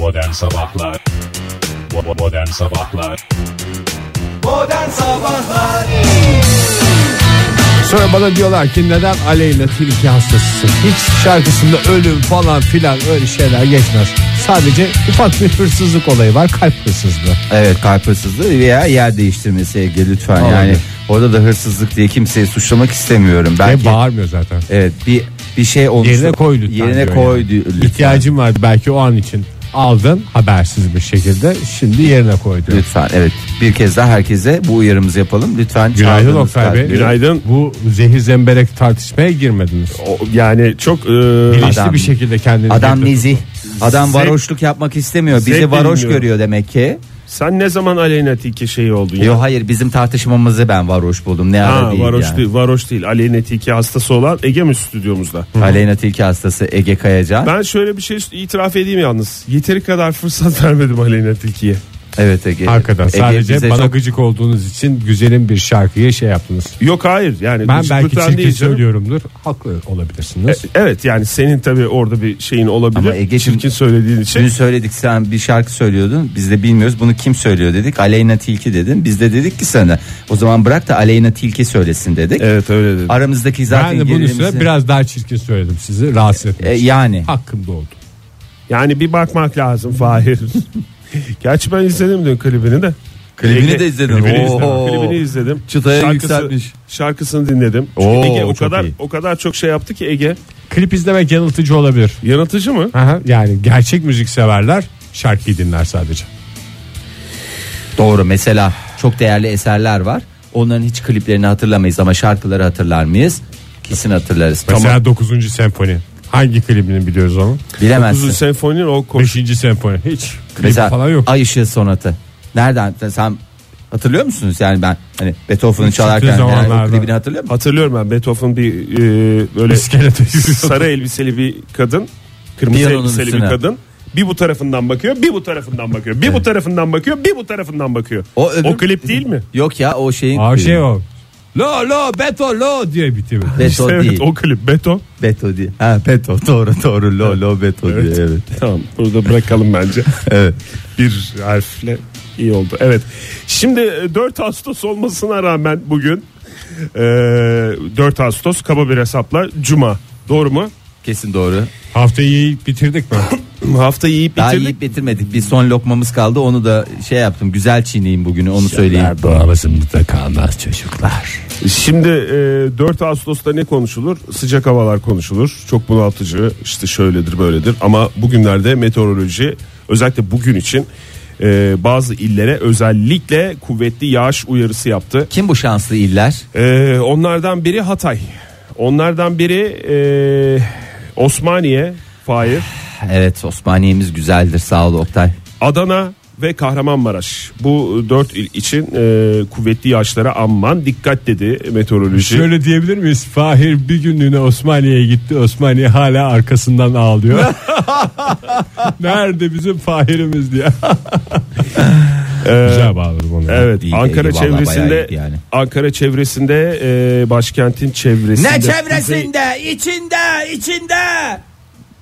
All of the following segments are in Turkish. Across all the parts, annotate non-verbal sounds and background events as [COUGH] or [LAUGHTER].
Modern Sabahlar Modern Sabahlar Modern Sabahlar Sonra bana diyorlar ki neden Aleyna Tilki hastasısın? Hiç şarkısında ölüm falan filan öyle şeyler geçmez. Sadece ufak bir hırsızlık olayı var kalp hırsızlığı. Evet kalp hırsızlığı veya yer değiştirmesi Ege lütfen Olabilir. yani orada da hırsızlık diye kimseyi suçlamak istemiyorum. Ve Belki bağırmıyor zaten. evet bir bir şey olmuş. Yerine koy lütfen. Yerine diyor koy yani. lütfen. İhtiyacım vardı belki o an için. Aldın habersiz bir şekilde şimdi yerine koy diyor. Lütfen evet bir kez daha herkese bu uyarımızı yapalım lütfen. Günaydın çaldığınız Oktay Bey. Günaydın. Bu zehir zemberek tartışmaya girmediniz. O- yani çok e, Bilinçli Adam- bir şekilde kendini Adam nezih. Adam varoşluk yapmak istemiyor. Bizi Zevk varoş görüyor demek ki. Sen ne zaman Aleyna Tilki şeyi oldun ya? Yo hayır bizim tartışmamızı ben varoş buldum. Ne ara Ha, değil varoş yani. değil, varoş değil. Aleyna Tilki hastası olan Ege mi stüdyomuzda? Aleyna Tilki hastası Ege Kayacan. Ben şöyle bir şey itiraf edeyim yalnız. Yeteri kadar fırsat [LAUGHS] vermedim Aleyna Tilki'ye. Evet Ege. Hakikaten Ege sadece bize bana çok- gıcık olduğunuz için güzelim bir şarkıyı şey yaptınız. Yok hayır yani. Ben belki gıcıklıktan çirkin değil canım. söylüyorumdur. Haklı olabilirsiniz. E, Evet yani senin tabii orada bir şeyin olabilir. Ama Ege'cim- Çirkin söylediğin için. Dün söyledik sen bir şarkı söylüyordun. Biz de bilmiyoruz bunu kim söylüyor dedik. Aleyna Tilki dedin. Biz de dedik ki sana o zaman bırak da Aleyna Tilki söylesin dedik. Evet öyle dedim. Aramızdaki zaten ben de bunun gerilimizi- üstüne biraz daha çirkin söyledim sizi rahatsız E, yani Hakkımda oldu. Yani bir bakmak lazım Fahir. [LAUGHS] Gerçi ben izledim dün klibini de. klibini Ege- de izledim. Klibini, Oo. izledim. klibini izledim. Çıtaya yükseltmiş. Şarkısını dinledim. Çünkü Oo, Ege o çok kadar iyi. o kadar çok şey yaptı ki Ege. Klip izlemek yanıltıcı olabilir. Yanıltıcı mı? Aha, yani gerçek müzik severler şarkıyı dinler sadece. Doğru mesela çok değerli eserler var. Onların hiç kliplerini hatırlamayız ama şarkıları hatırlar mıyız? Kesin hatırlarız. Mesela 9. senfoni. Hangi klibini biliyoruz onun? Bilemezsin. Kuzu Senfoni'nin o koş. 5. senfoni. Hiç klibi Mesela falan yok. Ay Işığı Sonatı. Nereden sen hatırlıyor musunuz? Yani ben hani Beethoven'ı çalarken yani o zamanlarda. klibini hatırlıyor musun? Hatırlıyorum ben Beethoven bir e, böyle sarı elbiseli bir kadın, kırmızı Piyanonun elbiseli üstüne. bir kadın. Bir bu tarafından bakıyor, bir bu tarafından bakıyor, bir bu tarafından bakıyor, bir bu tarafından bakıyor. O O, öbür- klip değil mi? Yok ya o şeyin Aa şey o. Lo lo beto lo diye bitiyor. Beto [LAUGHS] evet değil. o klip Beto. Beto değil. Ha Beto [LAUGHS] doğru doğru lo lo Beto Evet. diye evet. [LAUGHS] Tamam burada bırakalım bence. [LAUGHS] Evet. bir harfle iyi oldu. Evet. Şimdi e, 4 Ağustos olmasına rağmen bugün e, 4 Ağustos kaba bir hesapla Cuma. Doğru mu? Kesin doğru. Haftayı yiyip bitirdik mi? [COUGHS] Hafta yiyip Daha bitirdik. yiyip bitirmedik. Bir son lokmamız kaldı. Onu da şey yaptım. Güzel çiğneyim bugünü onu söyleyeyim. Boğazımızda kalmaz çocuklar. Şimdi e, 4 Ağustos'ta ne konuşulur? Sıcak havalar konuşulur. Çok bunaltıcı işte şöyledir böyledir. Ama bugünlerde meteoroloji özellikle bugün için e, bazı illere özellikle kuvvetli yağış uyarısı yaptı. Kim bu şanslı iller? E, onlardan biri Hatay. Onlardan biri e, Osmaniye, Fahir, Evet Osmaniye'miz güzeldir sağ ol Oktay. Adana ve Kahramanmaraş. Bu dört il için e, kuvvetli yağışlara aman dikkat dedi meteoroloji. Şöyle diyebilir miyiz? Fahir bir günlüğüne Osmaniye'ye gitti. Osmaniye hala arkasından ağlıyor. [LAUGHS] Nerede bizim Fahir'imiz diye. [LAUGHS] Güzel bağladım onu. Evet İyi, Ankara iyi, çevresinde yani. Ankara çevresinde e, başkentin çevresinde Ne çevresinde? içinde, içinde.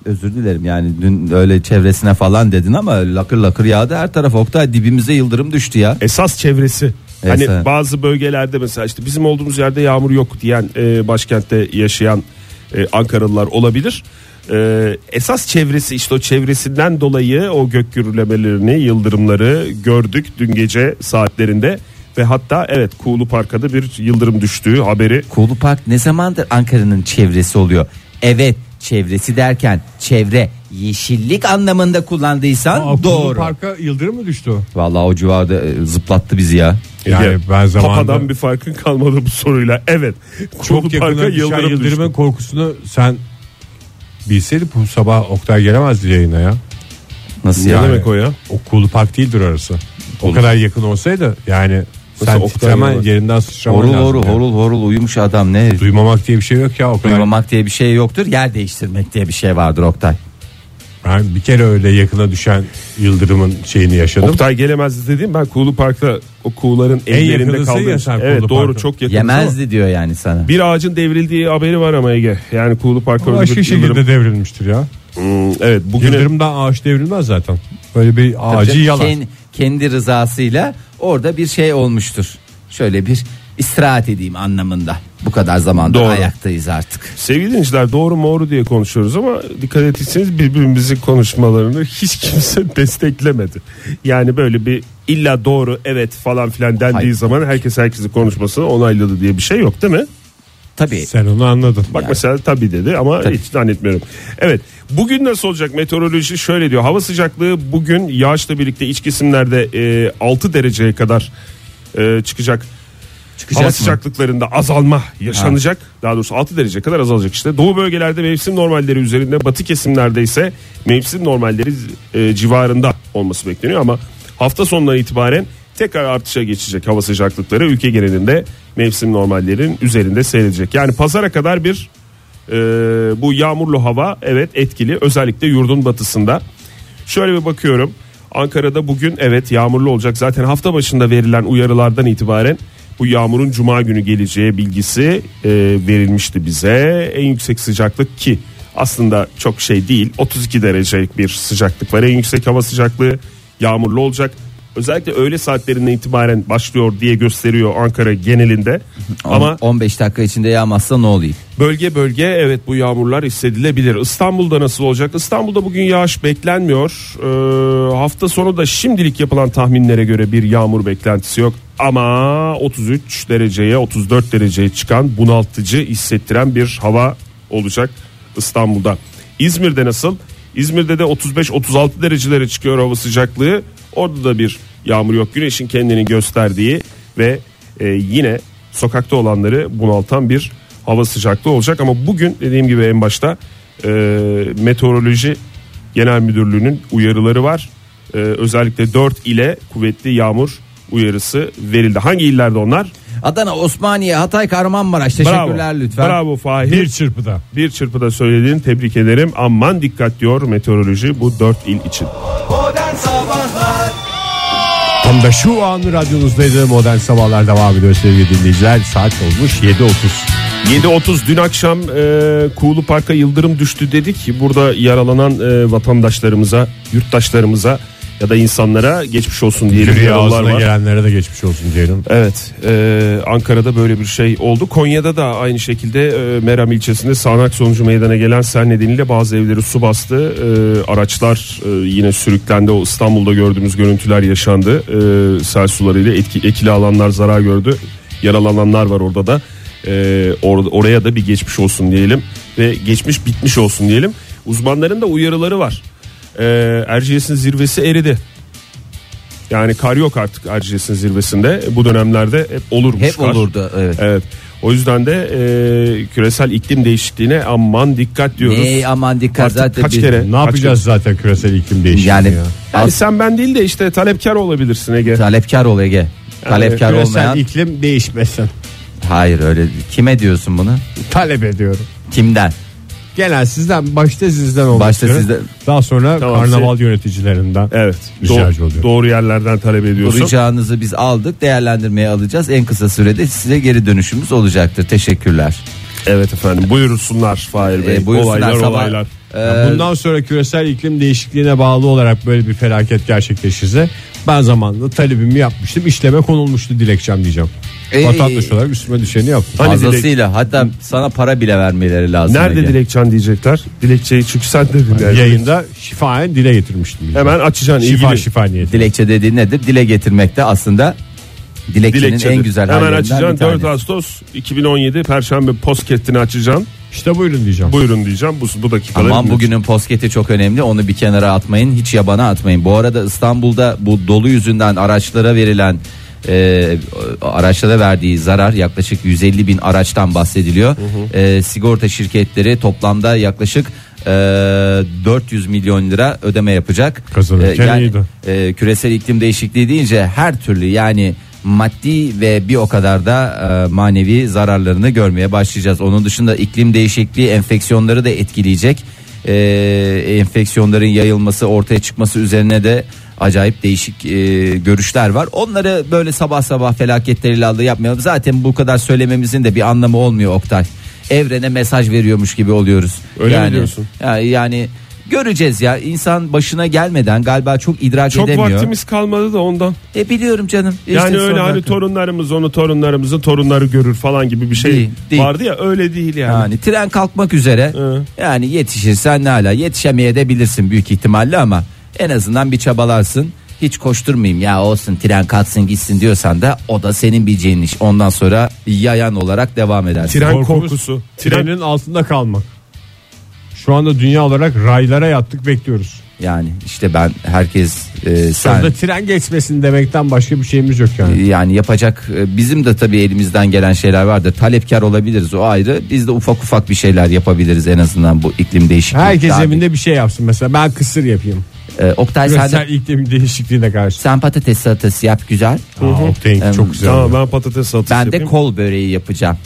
Özür dilerim yani dün öyle çevresine falan dedin ama lakır lakır yağdı her taraf Oktay dibimize yıldırım düştü ya. esas çevresi. Hani Esas. bazı bölgelerde mesela işte bizim olduğumuz yerde yağmur yok diyen e, başkentte yaşayan e, Ankaralılar olabilir. E, esas çevresi işte o çevresinden dolayı o gök gürlemelerini, yıldırımları gördük dün gece saatlerinde ve hatta evet Kuğulu Park'a da bir yıldırım düştüğü haberi Kulu Park ne zamandır Ankara'nın çevresi oluyor? Evet çevresi derken çevre yeşillik anlamında kullandıysan Aa, Kulu doğru. Park'a yıldırım mı düştü? Vallahi o civarda e, zıplattı bizi ya. Yani Ege, ben zamanında Papadan bir farkın kalmadı bu soruyla. Evet. çok yakına yıldırım yıldırımın düştü. korkusunu sen bilseydi bu sabah Oktay gelemezdi yayına ya. Nasıl Ne ya? demek o ya? O Kulu Park değildir orası. O kadar yakın olsaydı yani sen Oktay titremen gelemez? yerinden sıçraman Horul lazım. horul yani. horul horul uyumuş adam ne? Duymamak diye bir şey yok ya o kadar. Duymamak diye bir şey yoktur. Yer değiştirmek diye bir şey vardır Oktay. Ben bir kere öyle yakına düşen yıldırımın şeyini yaşadım. Oktay gelemezdi dediğim ben Kuğulu Park'ta o kuğuların En ellerinde yakınısı kaldım. ya sen Evet Kuğulu doğru Park'a. çok yakın. Yemezdi diyor yani sana. Bir ağacın devrildiği haberi var ama Ege. Yani Kuğulu Park'ta öyle başka bir şekilde yıldırım. devrilmiştir ya. Hmm, evet bugüne Yıldırımdan ağaç devrilmez zaten. Böyle bir ağacı canım, yalar. ken- kendi rızasıyla orada bir şey olmuştur. Şöyle bir istirahat edeyim anlamında. Bu kadar Doğru. ayaktayız artık. Sevgili dinleyiciler doğru moru diye konuşuyoruz ama dikkat ettiyseniz birbirimizin konuşmalarını hiç kimse [LAUGHS] desteklemedi. Yani böyle bir illa doğru evet falan filan dendiği Hayır. zaman herkes herkesin konuşmasını onayladı diye bir şey yok değil mi? Tabii Sen onu anladın. Bak mesela tabii dedi ama hiç zannetmiyorum. Evet bugün nasıl olacak meteoroloji şöyle diyor. Hava sıcaklığı bugün yağışla birlikte iç kesimlerde e, 6 dereceye kadar e, çıkacak. Çıkacak Hava mı? sıcaklıklarında azalma yaşanacak. Daha doğrusu 6 derece kadar azalacak işte. Doğu bölgelerde mevsim normalleri üzerinde, batı kesimlerde ise mevsim normalleri e, civarında olması bekleniyor ama hafta sonundan itibaren tekrar artışa geçecek hava sıcaklıkları ülke genelinde mevsim normallerin üzerinde seyredecek. Yani pazara kadar bir e, bu yağmurlu hava evet etkili özellikle yurdun batısında. Şöyle bir bakıyorum. Ankara'da bugün evet yağmurlu olacak. Zaten hafta başında verilen uyarılardan itibaren bu yağmurun cuma günü geleceği bilgisi e, verilmişti bize. En yüksek sıcaklık ki aslında çok şey değil. 32 derecelik bir sıcaklık var. En yüksek hava sıcaklığı yağmurlu olacak. Özellikle öğle saatlerinden itibaren başlıyor diye gösteriyor Ankara genelinde. Ama 15 dakika içinde yağmazsa ne olayım? Bölge bölge evet bu yağmurlar hissedilebilir. İstanbul'da nasıl olacak? İstanbul'da bugün yağış beklenmiyor. Ee, hafta sonu da şimdilik yapılan tahminlere göre bir yağmur beklentisi yok. Ama 33 dereceye 34 dereceye çıkan bunaltıcı hissettiren bir hava olacak İstanbul'da. İzmir'de nasıl? İzmir'de de 35-36 derecelere çıkıyor hava sıcaklığı. Orada da bir yağmur yok. Güneşin kendini gösterdiği ve e, yine sokakta olanları bunaltan bir hava sıcaklığı olacak. Ama bugün dediğim gibi en başta e, meteoroloji genel müdürlüğünün uyarıları var. E, özellikle 4 ile kuvvetli yağmur uyarısı verildi. Hangi illerde onlar? Adana, Osmaniye, Hatay, Kahramanmaraş teşekkürler Bravo. lütfen. Bravo Fahir. Bir çırpıda. Bir çırpıda söylediğin tebrik ederim. Aman dikkat diyor meteoroloji bu 4 il için. Modern Sabahlar Tam da şu an radyonuzdaydı modern sabahlar devam ediyor sevgili dinleyiciler. Saat olmuş 7.30. 7.30 dün akşam e, Kuğulu Park'a yıldırım düştü dedik. Burada yaralanan e, vatandaşlarımıza, yurttaşlarımıza ya da insanlara geçmiş olsun diyelim. Yaralılar ağzına var. gelenlere de geçmiş olsun diyelim. Evet e, Ankara'da böyle bir şey oldu. Konya'da da aynı şekilde e, Meram ilçesinde sağanak sonucu meydana gelen sel nedeniyle bazı evleri su bastı. E, araçlar e, yine sürüklendi. O İstanbul'da gördüğümüz görüntüler yaşandı. E, sel sularıyla etki, ekili alanlar zarar gördü. Yaralananlar var orada da. E, or- oraya da bir geçmiş olsun diyelim. Ve geçmiş bitmiş olsun diyelim. Uzmanların da uyarıları var. E, Erciyes'in zirvesi eridi. Yani kar yok artık Erciyes'in zirvesinde. Bu dönemlerde hep olurmuş Hep kar. olurdu evet. Evet. O yüzden de e, küresel iklim değişikliğine aman dikkat diyoruz. Ne aman dikkat Artık zaten kaç bir- kere? Ne yapacağız zaten küresel iklim değişikliği Yani ya? Yani az- sen ben değil de işte talepkar olabilirsin Ege. talepkar ol Ege. Talepkar Küresel olmayan iklim değişmesin. hayır öyle kime diyorsun bunu? Talep ediyorum. Kimden? Genel sizden başta sizden olmak Başta üzere. sizden. Daha sonra Tamam, karnaval yöneticilerinden. Evet. Ricacı Doğru, oluyor. doğru yerlerden talep Bu ediyorsun. ricağınızı biz aldık değerlendirmeye alacağız. En kısa sürede size geri dönüşümüz olacaktır. Teşekkürler. Evet efendim buyursunlar Fahir Bey. Ee, buyursunlar olaylar sabah- olaylar. Yani bundan sonra küresel iklim değişikliğine bağlı olarak böyle bir felaket gerçekleşirse ben zamanında talebimi yapmıştım. işleme konulmuştu dilekçem diyeceğim. Ee, Vatandaş olarak üstüme düşeni yaptım. Hani Fazlasıyla hatta sana para bile vermeleri lazım. Nerede Ege. dilekçen diyecekler. Dilekçeyi çünkü sen dedin. Yani. Yayında şifayen dile getirmiştim. Hemen açacaksın. şifa ilgili. şifa niyeti. Dilekçe dediğin nedir? Dile getirmekte aslında dilekçenin Dilekçedir. en güzel Hemen hallerinden açacaksın bir tanesi. 4 Ağustos 2017 Perşembe postketini açacaksın. İşte buyurun diyeceğim. Buyurun diyeceğim bu, bu dakikaları. Aman bugünün posketi çok önemli. Onu bir kenara atmayın. Hiç yabana atmayın. Bu arada İstanbul'da bu dolu yüzünden araçlara verilen e, araçlara verdiği zarar yaklaşık 150 bin araçtan bahsediliyor. E, sigorta şirketleri toplamda yaklaşık e, 400 milyon lira ödeme yapacak. Kazanırken iyiydi. e, küresel iklim değişikliği deyince her türlü yani maddi ve bir o kadar da e, manevi zararlarını görmeye başlayacağız. Onun dışında iklim değişikliği enfeksiyonları da etkileyecek. E, enfeksiyonların yayılması ortaya çıkması üzerine de acayip değişik e, görüşler var. Onları böyle sabah sabah felaketleriyle aldı yapmayalım. Zaten bu kadar söylememizin de bir anlamı olmuyor Oktay. Evrene mesaj veriyormuş gibi oluyoruz. Öyle mi yani, diyorsun? ya- Yani Göreceğiz ya insan başına gelmeden galiba çok idrak Çok edemiyor. vaktimiz kalmadı da ondan. E biliyorum canım. İşte Yani öyle hani dakika. torunlarımız onu torunlarımızın torunları görür falan gibi bir şey Değil, değil. vardı ya öyle değil yani. Yani tren kalkmak üzere. Hı. Yani yetişirsen ne hala yetişemeye de bilirsin büyük ihtimalle ama en azından bir çabalarsın. Hiç koşturmayayım ya olsun tren kalksın gitsin diyorsan da o da senin bileceğin iş. Ondan sonra yayan olarak devam edersin. Tren korkusu. Tren Trenin altında kalmak. Şu anda dünya olarak raylara yattık bekliyoruz. Yani işte ben herkes e, sen Sözde tren geçmesin demekten başka bir şeyimiz yok yani. yani yapacak e, bizim de tabii elimizden gelen şeyler vardır. Talepkar olabiliriz o ayrı. Biz de ufak ufak bir şeyler yapabiliriz en azından bu iklim değişikliği. Herkes evinde bir şey yapsın. Mesela ben kısır yapayım. E, Oktay sen, Küresel de, iklim değişikliğine karşı. sen patates salatası yap güzel. Aa, Oktay'ın çok güzel. Tamam ben patates salatası Ben de yapayım. kol böreği yapacağım.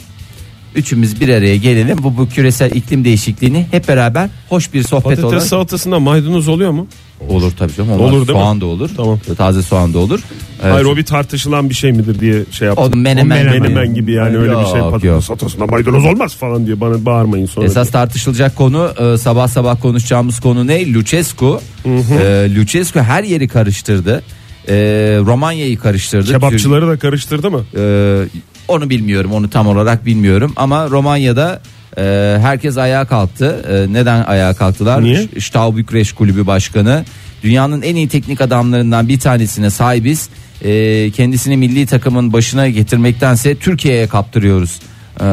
Üçümüz bir araya gelelim. Bu, bu küresel iklim değişikliğini hep beraber hoş bir sohbet Patates olur. salatasında maydanoz oluyor mu? Olur tabii canım. Olur değil mi? soğan da olur. Tamam. Taze soğan da olur. Evet. Hayır o bir tartışılan bir şey midir diye şey yaptım. O menemen, menemen. Menemen gibi yani öyle bir şey patates salatasında maydanoz olmaz falan diye bana bağırmayın sonra. Esas tartışılacak konu e, sabah sabah konuşacağımız konu ne? Lucescu. E, Lucescu her yeri karıştırdı. E, Romanya'yı karıştırdı. Kebapçıları da karıştırdı mı? Ee, onu bilmiyorum onu tam olarak bilmiyorum ama Romanya'da e, herkes ayağa kalktı. E, neden ayağa kalktılar? Niye? Steaua Bükreş Kulübü Başkanı dünyanın en iyi teknik adamlarından bir tanesine sahibiz. E, kendisini milli takımın başına getirmektense Türkiye'ye kaptırıyoruz. E,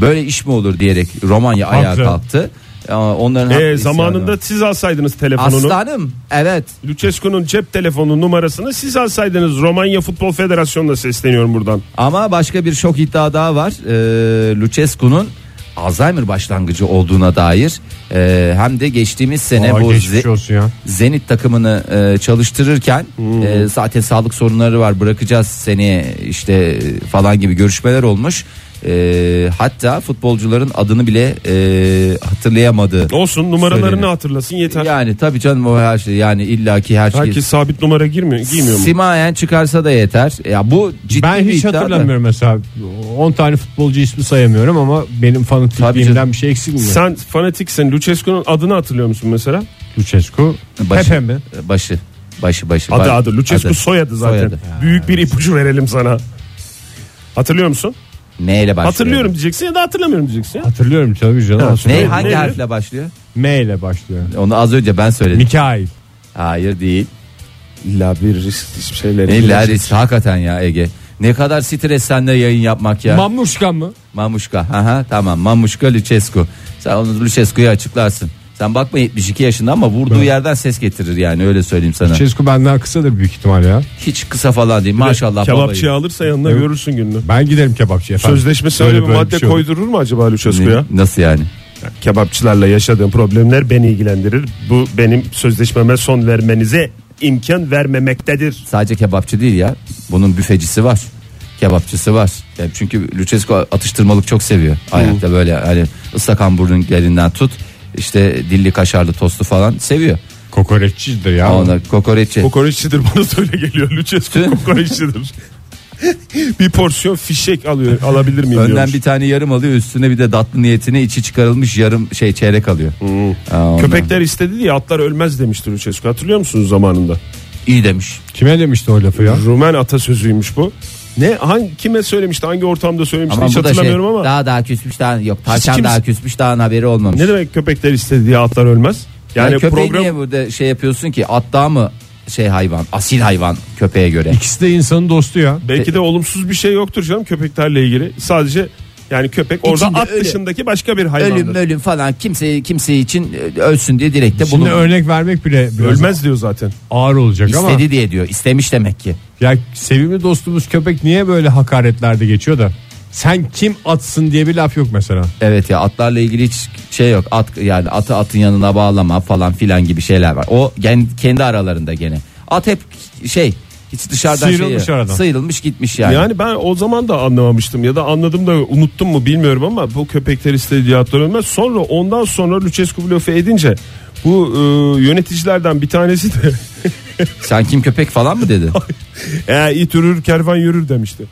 böyle iş mi olur diyerek Romanya ayağa Haklı. kalktı. E, onların haklı Ee, isyanı zamanında var. siz alsaydınız telefonunu. Aslanım evet Lucescu'nun cep telefonu numarasını siz alsaydınız Romanya Futbol Federasyonu'na sesleniyorum buradan. Ama başka bir şok iddia daha var. Ee, Lucescu'nun Alzheimer başlangıcı olduğuna dair e, hem de geçtiğimiz sene Aa, bu geçmiş Ze- olsun ya. Zenit takımını e, çalıştırırken Hmm. e, zaten sağlık sorunları var bırakacağız seneye işte e, falan gibi görüşmeler olmuş. E, hatta futbolcuların adını bile e, hatırlayamadı. Olsun numaralarını Söyledi. hatırlasın yeter. Yani tabii canım o her şey yani illaki her şey. Herkes sabit numara girmiyor, giymiyor mu? Simayen çıkarsa da yeter. Ya bu ciddi Ben bir hiç iddia da. hatırlamıyorum mesela 10 tane futbolcu ismi sayamıyorum ama benim fanatikliğimden canım. bir şey eksik mi? Sen fanatiksin. Lucescu'nun adını hatırlıyor musun mesela? Lucescu Başı, Pepe mi? Başı. Başı başı. Adı adı. Lucescu adı. soyadı zaten. Soyadı. Büyük bir ipucu verelim sana. Hatırlıyor musun? Neyle başlıyor? Hatırlıyorum diyeceksin ya da hatırlamıyorum diyeceksin. ya. Hatırlıyorum tabii canım. Ha, Ne hatırlıyorum. hangi Neyle? harfle başlıyor? M ile başlıyor. Onu az önce ben söyledim. Mikail. Hayır değil. İlla bir risk şeyleri. İlla risk hakikaten ya Ege. Ne kadar stres sende yayın yapmak ya. Mamuşka mı? Mamuşka. Aha tamam. Mamuşka Lucescu. Sen onu Lucescu'yu açıklarsın. Sen bakma 72 yaşında ama vurduğu yerden ses getirir yani öyle söyleyeyim sana. Lucescu benden kısadır büyük ihtimal ya. Hiç kısa falan değil. Maşallah Kebapçıya babayı. alırsa yanına Evet. görürsün gününü. Ben giderim kebapçıya efendim. Sözleşmesi Böyle öyle bir böyle madde şey olur. koydurur mu acaba? Ne- Nasıl yani? Kebapçılarla yaşadığım problemler beni ilgilendirir. Bu benim sözleşmeme son vermenize imkan vermemektedir. Sadece kebapçı değil ya. Bunun büfecisi var. Kebapçısı var. Yani çünkü Lucescu atıştırmalık çok seviyor. Ayakta böyle hani ıslak hamburgerlerinden tut işte dilli kaşarlı tostu falan seviyor. Kokoreççidir ya. Ona kokoreççi. Kokoreççidir bana da öyle geliyor. Lucescu Tüh. kokoreççidir. [LAUGHS] bir porsiyon fişek alıyor alabilir miyim Önden diyormuş. bir tane yarım alıyor üstüne bir de tatlı niyetine içi çıkarılmış yarım şey çeyrek alıyor. Aa, ondan. Köpekler istedi diye atlar ölmez demişti Lucescu. Hatırlıyor musunuz zamanında? iyi demiş. Kime demişti o lafı ya? Rumen atasözüymüş bu. Ne hangi kime söylemişti? Hangi ortamda söylemişti? Ama Hiç şey hatırlamıyorum ama. daha daha küsmüş daha yok tavşan kimse- daha küsmüş daha haberi olmamış. Ne demek köpekler istedi diye atlar ölmez? yani Yani program niye burada şey yapıyorsun ki at daha mı şey hayvan asil hayvan köpeğe göre. İkisi de insanın dostu ya. belki de olumsuz bir şey yoktur canım köpeklerle ilgili. Sadece yani köpek orada İçinde at ölü- dışındaki başka bir hayvandır. Ölüm ölüm falan kimse kimse için e, ölsün diye dilekte Şimdi bulun. örnek vermek bile biraz Ölmez diyor zaten. ağır olacak ama İstedi diye diyor. istemiş demek ki. ya sevimli dostumuz köpek niye böyle hakaretlerde geçiyor da sen kim atsın diye bir laf yok mesela. Evet ya atlarla ilgili hiç şey yok. At yani atı atın yanına bağlama falan filan gibi şeyler var. O gen- kendi aralarında gene. At hep şey hiç dışarıdan Sıyrılmış şey, aradan. sıyrılmış gitmiş yani. Yani ben o zaman da anlamamıştım ya da anladım da unuttum mu bilmiyorum ama bu köpekler istedi diye atlar ölmez. Sonra ondan sonra Lucescu bu lafı edince bu e, yöneticilerden bir tanesi de [LAUGHS] Sen kim köpek falan mı dedi? [LAUGHS] e, it yürür kervan yürür demişti.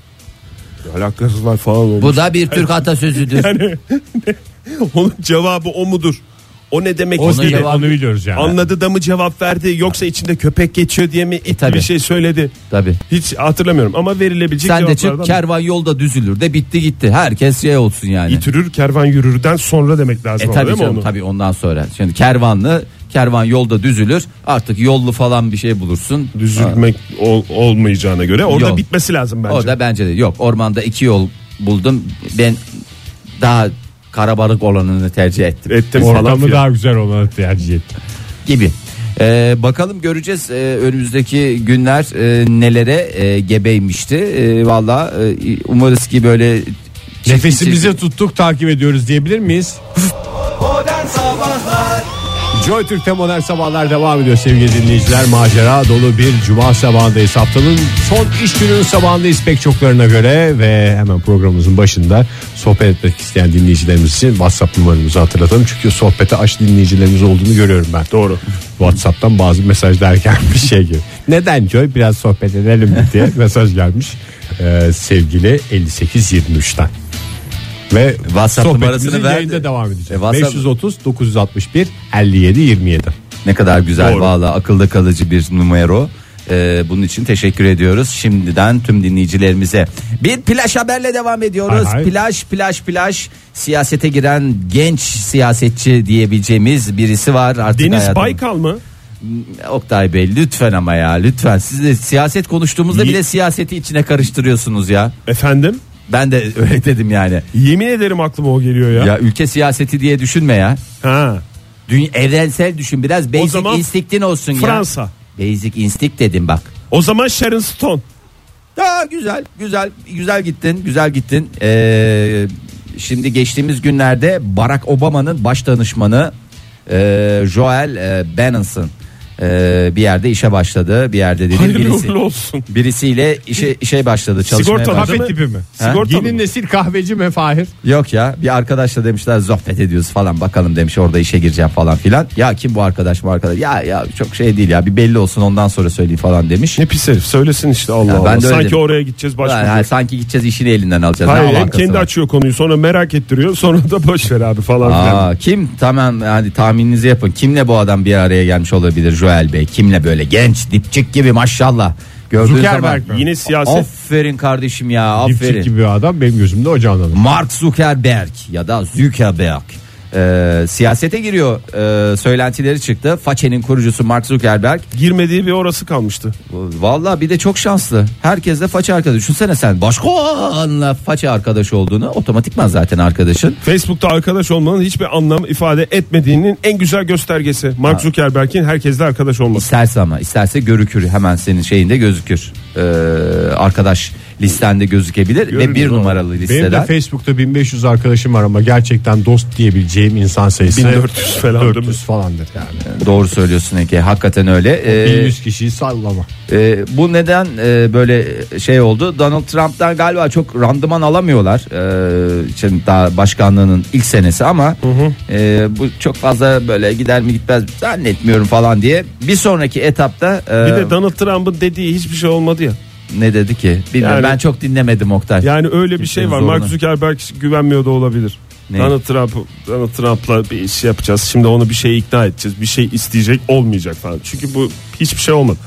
Alakasız var falan olmuş. Bu da bir Türk [LAUGHS] atasözüdür. Yani onun cevabı o mudur? O ne demek O istedi? değil, onu biliyoruz yani. Anladı da mı cevap verdi yoksa içinde köpek geçiyor diye mi itti tabii. bir şey söyledi. Tabii. Hiç hatırlamıyorum ama verilebilecek Sen de çık kervan yolda düzülür de bitti gitti. Herkes şey olsun yani. İtürür kervan yürürden sonra demek lazım E tabii canım onu? tabii ondan sonra. Şimdi kervanlı kervan yolda düzülür. Artık yollu falan bir şey bulursun. Düzülmek ol- olmayacağına göre orada Yok. bitmesi lazım bence. O da bence de yok. Ormanda iki yol buldum. Ben daha karabalık olanını tercih ettim. Ettim Ortamı filan. daha güzel olanı tercih ettim. gibi. Ee, bakalım göreceğiz ee, önümüzdeki günler e, nelere e, gebeymişti. E, Valla e, umarız ki böyle çift- Nefesimizi tuttuk takip ediyoruz diyebilir miyiz? Modern Sabahlar Joy Türk'te modern sabahlar devam ediyor sevgili dinleyiciler. Macera dolu bir cuma sabahındayız. Haftanın son iş gününün sabahındayız pek çoklarına göre ve hemen programımızın başında sohbet etmek isteyen dinleyicilerimiz için WhatsApp numaramızı hatırlatalım. Çünkü sohbete aç dinleyicilerimiz olduğunu görüyorum ben. Doğru. WhatsApp'tan bazı mesajlar gelmiş şey gibi. Neden Joy biraz sohbet edelim diye mesaj gelmiş ee, sevgili 5823'ten. Ve WhatsApp numarasını sohbetimizin ver. yayında devam edeceğiz. E, WhatsApp- 530 961 57 27. Ne kadar güzel Doğru. valla akılda kalıcı bir numero. Ee, bunun için teşekkür ediyoruz şimdiden tüm dinleyicilerimize. Bir plaj haberle devam ediyoruz. Hay hay. Plaj plaj plaj siyasete giren genç siyasetçi diyebileceğimiz birisi var. Artık Deniz hayatım- Baykal mı? Oktay Bey lütfen ama ya lütfen. Siz de siyaset konuştuğumuzda bile siyaseti içine karıştırıyorsunuz ya. Efendim? Ben de [LAUGHS] öyle dedim yani. Yemin ederim aklıma o geliyor ya. Ya ülke siyaseti diye düşünme ya. Ha. Dünya, evrensel düşün biraz basic zaman instinct'in olsun ya. Fransa. Basic instinct dedim bak. O zaman Sharon Stone. Ya güzel güzel güzel gittin güzel gittin. Ee, şimdi geçtiğimiz günlerde Barack Obama'nın baş danışmanı e, Joel e, Benenson e, bir yerde işe başladı. Bir yerde dedi Hayırlı birisi. uğurlu olsun. Birisiyle işe işe başladı çalışmaya Sigortalı başladı. Kahve tipi mi? Ha? Sigortalı Yeni mı? nesil kahveci mi Fahir? Yok ya bir arkadaşla demişler sohbet ediyoruz falan bakalım demiş orada işe gireceğim falan filan. Ya kim bu arkadaş mı arkadaş? Ya ya çok şey değil ya bir belli olsun ondan sonra söyleyeyim falan demiş. Ne pis herif söylesin işte Allah Ya ben Allah. de öyle Sanki dedim. oraya gideceğiz başka. Ha, sanki gideceğiz işini elinden alacağız. Hayır Ne hem alakası kendi var? açıyor konuyu sonra merak ettiriyor sonra da boş ver abi falan filan. Aa, kim tamam hadi tahmininizi yapın. Kimle bu adam bir araya gelmiş olabilir Joel Bey? Kimle böyle genç dipçik gibi maşallah. Gördüğün Zuckerberg zaman. mi? Yine siyaset Aferin kardeşim ya Dipçik aferin. gibi bir adam benim gözümde o canlanır. Mark Zuckerberg ya da Zuckerberg Ee, siyasete giriyor ee, söylentileri çıktı. Façe'nin kurucusu Mark Zuckerberg. girmediği bir orası kalmıştı. Vallahi bir de çok şanslı. Herkes de faça arkadaş. Düşünsene sen başkanla faça arkadaş olduğunu otomatikman zaten arkadaşın. Facebook'ta arkadaş olmanın hiçbir anlam ifade etmediğinin en güzel göstergesi. Mark Zuckerberg'in herkesle arkadaş olması. İsterse ama isterse görükür hemen senin şeyinde gözükür. Ee, arkadaş listende gözükebilir ve Görünür bir numaralı Benim de. Facebook'ta 1500 arkadaşım var ama gerçekten dost diyebileceğim insan sayısı 1400 falan değil mi? 400 falandır yani. Doğru söylüyorsun Ege hakikaten öyle. Ee, 1100 kişiyi sallama. e, bu neden e, böyle şey oldu? Donald Trump'tan galiba çok randıman alamıyorlar. Ee, için daha başkanlığının ilk senesi ama e, bu çok fazla böyle gider mi gitmez mi zannetmiyorum falan diye. Bir sonraki etapta e, Bir de Donald Trump'ın dediği hiçbir şey olmadı ya. Ne dedi ki? Bilmiyorum Yani- ben çok dinlemedim Oktay. Yani öyle bir Kimsenin şey var. zoruna. Mark Zuckerberg güvenmiyor da olabilir. Ne? Donald Trump Donald Trump'la bir iş yapacağız. Şimdi onu bir şey ikna edeceğiz. Bir şey isteyecek olmayacak falan. Çünkü bu hiçbir şey olmadı.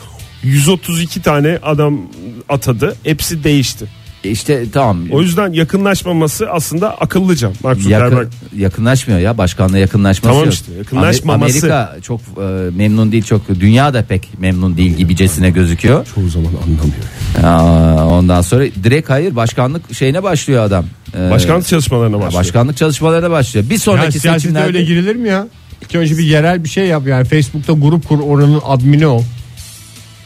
132 tane adam atadı. Hepsi değişti. İşte tamam. O yüzden yakınlaşmaması aslında akıllıca. Mark Zuckerberg. Yakın, yakınlaşmıyor ya başkanla yakınlaşması Tamam işte, yakınlaşmaması. Amerika çok e, memnun değil çok dünya da pek memnun değil gibicesine gözüküyor. Çoğu zaman anlamıyor. Aa, ondan sonra direkt hayır başkanlık şeyine başlıyor adam. Ee, Başkanlık çalışmalarına ya başlıyor. başkanlık çalışmalarına başlıyor. Bir Ya sonraki siyasete seçimlerde öyle girilir mi ya? İlk önce bir yerel bir şey yap yani Facebook'ta grup kur oranın admini ol.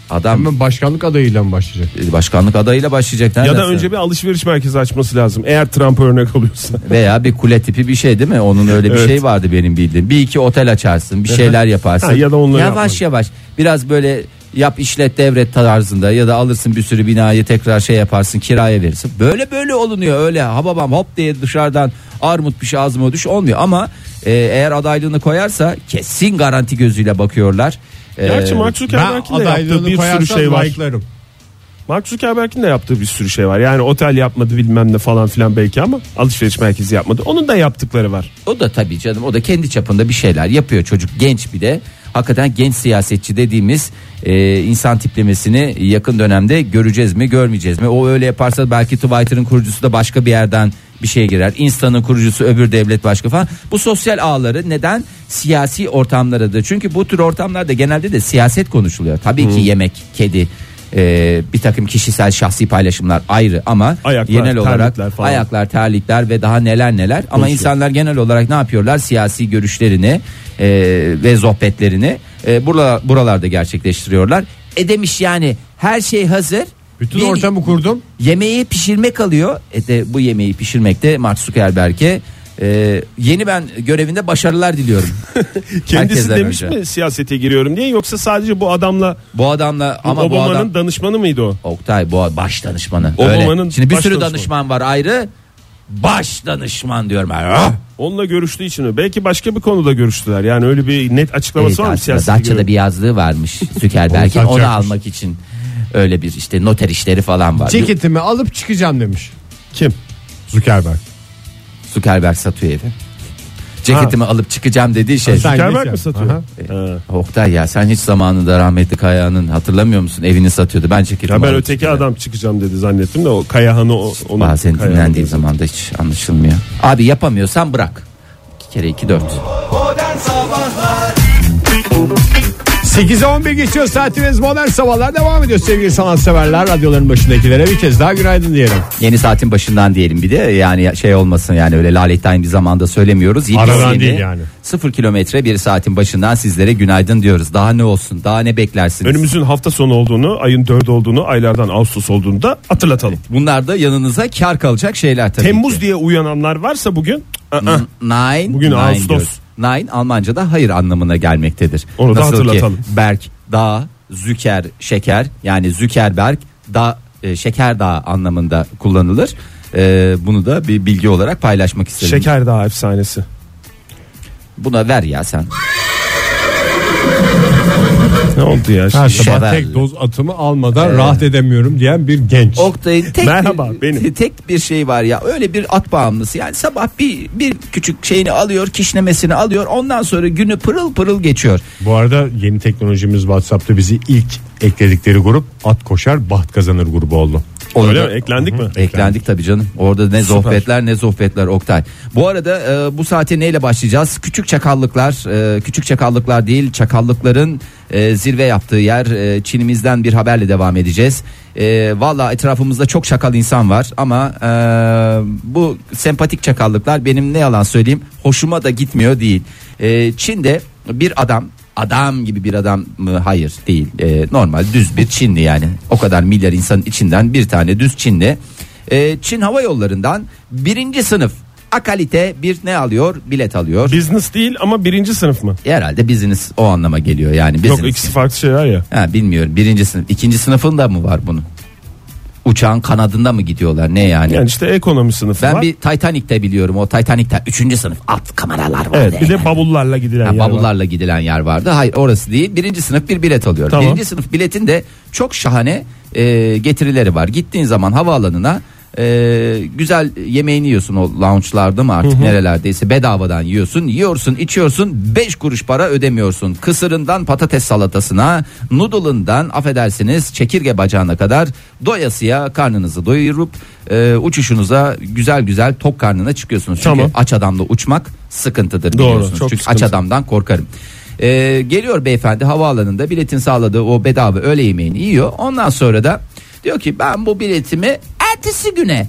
Adam Ama başkanlık adayıyla mı başlayacak? başkanlık adayıyla başlayacak. Ya Nereden da önce bir alışveriş merkezi açması lazım. Eğer Trump örnek alıyorsa. [LAUGHS] veya bir kule tipi bir şey değil mi? Onun öyle bir Evet. şey vardı benim bildiğim. Bir iki otel açarsın, bir şeyler [LAUGHS] yaparsın. Ha, ya da onları yavaş yapmadım. yavaş biraz böyle yap işlet devret tarzında ya da alırsın bir sürü binayı tekrar şey yaparsın kiraya verirsin. Böyle böyle olunuyor öyle hababam hop diye dışarıdan armut bir şey ağzıma düş olmuyor ama e, eğer adaylığını koyarsa kesin garanti gözüyle bakıyorlar. Gerçi Mark Ben Zuckerberg'in de yaptığı bir sürü şey var. like'larım. Mark Zuckerberg'in de yaptığı bir sürü şey var. Yani otel yapmadı bilmem ne falan filan belki ama alışveriş merkezi yapmadı. Onun da yaptıkları var. O da tabii canım o da kendi çapında bir şeyler yapıyor çocuk genç bir de hakikaten genç siyasetçi dediğimiz e, insan tiplemesini yakın dönemde göreceğiz mi görmeyeceğiz mi o öyle yaparsa belki Twitter'ın kurucusu da başka bir yerden bir şeye girer. Insta'nın kurucusu öbür devlet başka falan. Bu sosyal ağları neden? Siyasi ortamlarıdır. Çünkü bu tür ortamlarda genelde de siyaset konuşuluyor. Tabii ki yemek kedi e, bir takım kişisel şahsi paylaşımlar ayrı ama Ayaklar, genel olarak terlikler falan. ayaklar terlikler ve daha neler neler. Ama Konuşuyor. insanlar genel olarak ne yapıyorlar? Siyasi görüşlerini e, ve sohbetlerini e, buralar, buralarda gerçekleştiriyorlar. E demiş yani her şey hazır Bütün Bir ortamı kurdum. yemeği pişirme kalıyor e de bu yemeği pişirmekte Mark Zuckerberg'e e, yeni ben görevinde başarılar diliyorum [LAUGHS] Kendisi Herkesten demiş önce. mi siyasete giriyorum diye yoksa sadece bu adamla bu adamla ama bu Obama'nın adam danışmanı mıydı o? Oktay bu baş danışmanı Obama'nın öyle. şimdi bir sürü danışmanı. danışman var ayrı baş danışman diyorum ben. Ah! Onunla görüştüğü için? Belki başka bir konuda görüştüler. Yani öyle bir net açıklaması Evet, var mı siyasete Datça'da bir yazlığı varmış [LAUGHS] Zuckerberg'in Onu almak için öyle bir işte noter işleri falan var. Ceketimi alıp çıkacağım demiş. Kim? Zuckerberg. Zuckerberg satıyor evi. Ceketimi alıp çıkacağım dediği şey. Zuckerberg mi satıyor? Aha. Ha. Oktay ya sen hiç zamanında rahmetli Kaya'nın hatırlamıyor musun? Evini satıyordu. Ben ceketimi Ya ben alıp öteki çıkacağım. adam çıkacağım dedi zannettim de o Kayahan'ı o, onun Bazen Kayahan'ı dinlendiği dedi. zaman da hiç anlaşılmıyor. Abi yapamıyorsan bırak. İki kere iki dört. Modern Sabahlar 8'e 11 geçiyor saatimiz modern sabahlar devam ediyor sevgili sanatseverler. Radyoların başındakilere bir kez daha günaydın diyelim. Yeni saatin başından diyelim bir de yani şey olmasın yani öyle lalettayn bir zamanda söylemiyoruz. Yeni Aradan yeni değil yani. Sıfır kilometre bir saatin başından sizlere günaydın diyoruz. Daha ne olsun daha ne beklersiniz? Önümüzün hafta sonu olduğunu, ayın 4 olduğunu, aylardan Ağustos olduğunu da hatırlatalım. Bunlar da yanınıza kar kalacak şeyler tabii Temmuz ki. diye uyananlar varsa bugün. Nine, Bugün nine Ağustos. diyoruz. Nine Almanca'da hayır anlamına gelmektedir. Onu da Nasıl hatırlatalım. Ki Berk, dağ, Züker, şeker yani Zükerberg, dağ, e, şeker dağı anlamında kullanılır. E, bunu da bir bilgi olarak paylaşmak istedim. Şeker Dağı efsanesi. Buna ver ya sen. Ne oldu ya? Her sabah tek doz atımı almadan Evet. rahat edemiyorum diyen bir genç. Oktay'ın tek Merhaba, bir, benim. tek bir şey var ya öyle bir at bağımlısı yani sabah bir bir küçük şeyini alıyor kişnemesini alıyor ondan sonra günü pırıl pırıl geçiyor. Bu arada yeni teknolojimiz WhatsApp'ta bizi ilk ekledikleri grup at koşar baht kazanır grubu oldu. Öyle da- mi? Eklendik mi? Eklendik tabii canım. Orada ne sohbetler ne sohbetler Oktay. Bu arada e, bu saate neyle başlayacağız? Küçük çakallıklar, e, küçük çakallıklar değil, çakallıkların e, zirve yaptığı yer. E, Çin'imizden bir haberle devam edeceğiz. E, Valla etrafımızda çok çakal insan var ama e, bu sempatik çakallıklar benim ne yalan söyleyeyim hoşuma da gitmiyor değil. E, Çin'de bir adam adam gibi bir adam mı? Hayır değil. Ee, normal düz bir Çinli yani. O kadar milyar insanın içinden bir tane düz Çinli. Ee, Çin Hava Yolları'ndan birinci sınıf akalite bir ne alıyor? Bilet alıyor. Business değil ama birinci sınıf mı? Herhalde business o anlama geliyor yani. Business. Yok ikisi farklı şeyler ya. Ha, bilmiyorum birinci sınıf. ikinci sınıfında mı var bunun? Uçağın kanadında mı gidiyorlar ne yani? Yani işte ekonomi sınıfı ben var. bir Titanic'te biliyorum o Titanic'te üçüncü sınıf alt kameralar var. Evet bir de bavullarla gidilen Ha, yer var. bavullarla gidilen yer vardı. Hayır orası değil. Birinci sınıf bir bilet alıyor. Tamam. Birinci sınıf biletin de çok şahane e, getirileri var. Gittiğin zaman havaalanına e, güzel yemeğini yiyorsun o lounge'larda mı artık nerelerdeyse bedavadan yiyorsun. Yiyorsun içiyorsun 5 kuruş para ödemiyorsun. Kısırından patates salatasına noodle'ından affedersiniz çekirge bacağına kadar doyasıya karnınızı doyurup e, uçuşunuza güzel güzel tok karnına çıkıyorsunuz. Çünkü Tamam. aç adamla uçmak sıkıntıdır Doğru, biliyorsunuz. çok Çünkü sıkıntı. aç adamdan korkarım. Ee, geliyor beyefendi havaalanında biletin sağladığı o bedava öğle yemeğini yiyor. Ondan sonra da diyor ki ben bu biletimi ertesi güne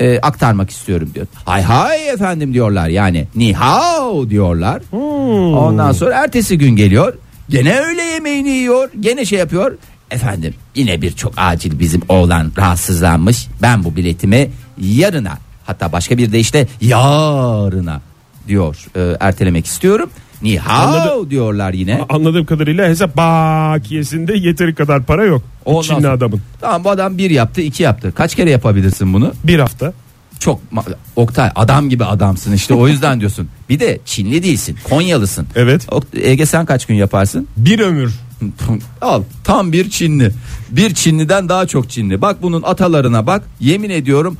e, aktarmak istiyorum diyor. Hay hay efendim diyorlar yani ni hao diyorlar. Ondan sonra ertesi gün geliyor. Gene öğle yemeğini yiyor. Gene şey yapıyor. Efendim yine bir çok acil bizim oğlan rahatsızlanmış. Ben bu biletimi yarına hatta başka bir deyişle yarına diyor e, ertelemek istiyorum. Ni hao Anladım. diyorlar yine. Anladığım kadarıyla hesap bakiyesinde yeteri kadar para yok. Ondan Çinli sonra- adamın. Tamam bu adam bir yaptı iki yaptı. Kaç kere yapabilirsin bunu? Bir hafta. Çok ma- Oktay adam gibi adamsın işte o yüzden diyorsun. [LAUGHS] Bir de Çinli değilsin Konyalısın. Evet. Ok- Ege sen kaç gün yaparsın? Bir ömür [LAUGHS] Al tam bir Çinli. Bir Çinliden daha çok Çinli. Bak bunun atalarına bak. Yemin ediyorum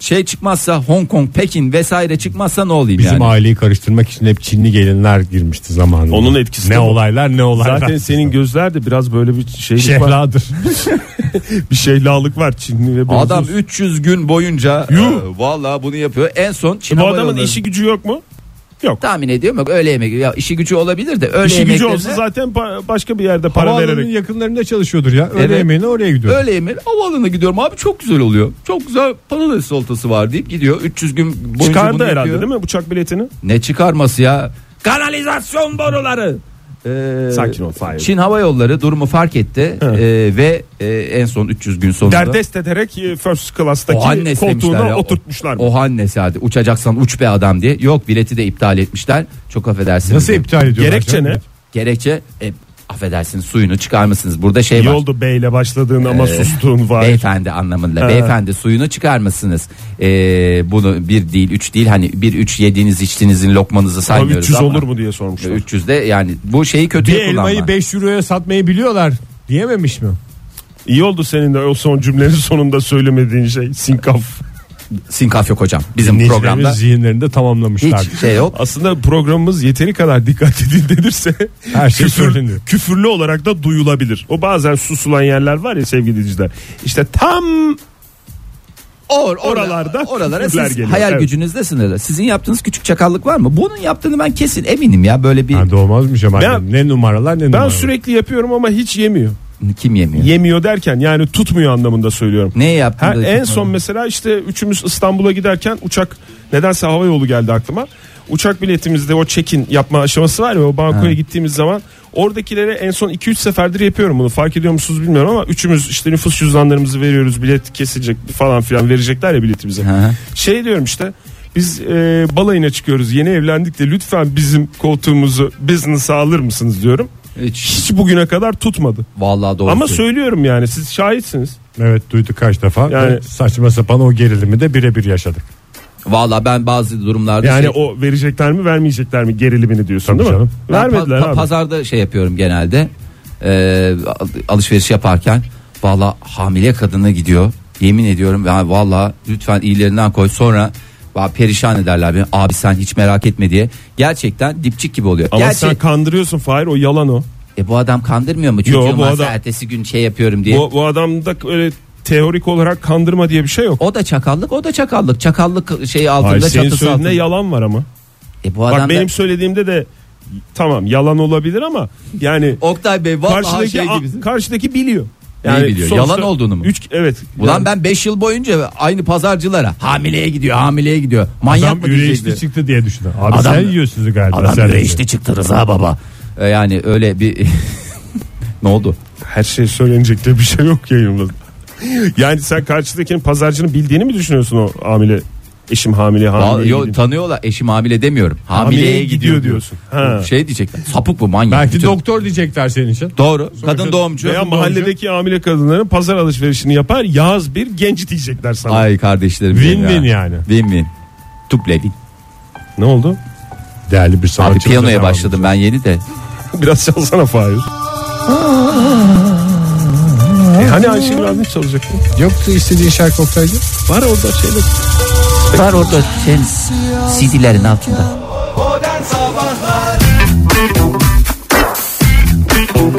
şey çıkmazsa Hong Kong, Pekin vesaire çıkmazsa ne olayım Bizim yani. aileyi karıştırmak için hep Çinli gelinler girmişti zamanında. Onun etkisi Ne bu. olaylar ne olaylar. Zaten senin gözler de biraz böyle bir var. şehladır. [LAUGHS] Bir şeylalık var Çinli ve. Adam 300 gün boyunca e, vallahi bunu yapıyor. En son Çin Bu Hava adamın Yolları- işi gücü yok mu? Yok. tahmin ediyorum yok öğle yemek ya işi gücü olabilir de öğle İşi gücü yemeklerine- olsa zaten pa- başka bir yerde para Havaalanının vererek. yakınlarında çalışıyordur ya. Öğle Evet. yemeğine oraya gidiyor. Öğle yemeği havaalanına gidiyorum abi çok güzel oluyor. Çok güzel patates salatası var deyip gidiyor. 300 gün boyunca Çıkardı bunu herhalde yapıyor. değil mi uçak biletini? Ne çıkarması ya? Kanalizasyon boruları. Ee, Sakin ol, Fahir. Çin Hava Yolları durumu fark etti Hı. Ee, ve e, en son 300 gün sonunda Derdest ederek e, first class'taki Ohannes demişler koltuğuna ya. oturtmuşlar. Ohannes hadi uçacaksan uç be adam diye. Yok bileti de iptal etmişler. Çok affedersiniz. Nasıl iptal ediyorlar? Gerekçe canım? ne? Gerekçe e, affedersiniz suyunu çıkarmışsınız. Burada şey İyi var. oldu B ile başladığın ama Ee, sustuğun var. Beyefendi anlamında. Ha. Beyefendi suyunu çıkarmışsınız. Ee, bunu bir değil üç değil hani bir üç yediğiniz içtiğinizin lokmanızı Ama saymıyoruz 300 ama. olur mu diye sormuşlar. 300 de yani bu şeyi kötüye Bir kullanma. elmayı 5 euroya satmayı biliyorlar diyememiş mi? İyi oldu senin de o son cümlenin sonunda söylemediğin şey sinkaf. Sinkaf yok hocam. Bizim programda zihinlerinde tamamlamışlar. hiç şey yok. Aslında programımız yeteri kadar dikkat [LAUGHS] edilirse Her şey söyleniyor. küfürlü olarak da duyulabilir. O bazen susulan yerler var ya sevgili dinleyiciler. İşte tam Or, Oralarda oralara siz geliyor, hayal evet. gücünüzle sınırlı. Sizin yaptığınız küçük çakallık var mı? Bunun yaptığını ben kesin eminim ya böyle bir Ha, doğmazmış ama Ben- ne numaralar ne ben numaralar. sürekli yapıyorum ama hiç yemiyor. Kim yemiyor? Yemiyor derken yani tutmuyor anlamında söylüyorum. ne yaptın Ha, en son mesela işte üçümüz İstanbul'a giderken uçak nedense hava yolu geldi aklıma. Uçak biletimizde o check-in yapma aşaması var ya o bankoya Ha. gittiğimiz zaman oradakilere en son 2-3 seferdir yapıyorum bunu. Fark ediyor musunuz bilmiyorum ama üçümüz işte nüfus cüzdanlarımızı veriyoruz. Bilet kesilecek falan filan verecekler ya biletimize. Hı. Şey diyorum işte biz e, balayına çıkıyoruz yeni evlendik de lütfen bizim koltuğumuzu business'a alır mısınız diyorum. Hiç, Hiç bugüne kadar tutmadı. vallahi doğru. Ama söylüyorum yani siz şahitsiniz. Evet duyduk kaç defa. Yani- Ve saçma sapan o gerilimi de birebir yaşadık. Vallahi ben bazı durumlarda Yani şey- o verecekler mi vermeyecekler mi gerilimini diyorsun Tabii değil mi? canım. Ben Vermediler pa- pa- abi. Pazarda şey yapıyorum genelde. Al- alışveriş yaparken valla hamile kadına gidiyor. Yemin ediyorum ya valla lütfen iyilerinden koy. Sonra perişan ederler beni. Abi sen hiç merak etme diye. Gerçekten dipçik gibi oluyor. Ama Gerçi sen kandırıyorsun Fahir o yalan o. e, bu adam kandırmıyor mu? Yo, Çocuğum bu adam- ertesi gün şey yapıyorum diye. Bu, bu adamda öyle teorik olarak kandırma diye bir şey yok. O da çakallık o da çakallık. Çakallık şeyi altında Hayır, senin çatısı altında. yalan var ama. E, bu adam Bak da- benim söylediğimde de tamam yalan olabilir ama yani [LAUGHS] Oktay Bey karşıdaki şey a- karşıdaki biliyor. Neyi biliyor? sonuçta Yalan olduğunu mu? Üç, evet. Ulan Yani ben 5 yıl boyunca aynı pazarcılara hamileye gidiyor hamileye gidiyor. Manyak Adam mı diyecekti? çıktı diye düşündü. Abi Adam- sen yiyorsunuz galiba. Adam sen çıktı Rıza baba. E, Yani öyle bir [LAUGHS] ne oldu? her şey söylenecek diye bir şey yok yayınımda. yani sen karşıdakinin pazarcının bildiğini mi düşünüyorsun o hamile eşim hamile hamile yo, tanıyorlar eşim hamile demiyorum. Hamileye, Hamileye gidiyor, gidiyor diyorsun. Ha. Şey diyecekler. Sapık bu manyak. Belki Bütün- doktor diyecekler senin için. Doğru. Kadın doğumcu. Veya mahalledeki hamile kadınların pazar alışverişini yapar yaz bir genç diyecekler sana. Ay kardeşlerim. benim Win-win ya. yani. Tuple win. Ne oldu? Değerli bir sanatçı. Abi piyanoya başladım ben yeni de. [LAUGHS] Biraz çalsana Fahir. e hani Ayşe Bilal'in çalacaktı? Yoktu istediğin şarkı Oktay'cı. Var orada şeyler. Var orada sen CD'lerin altında.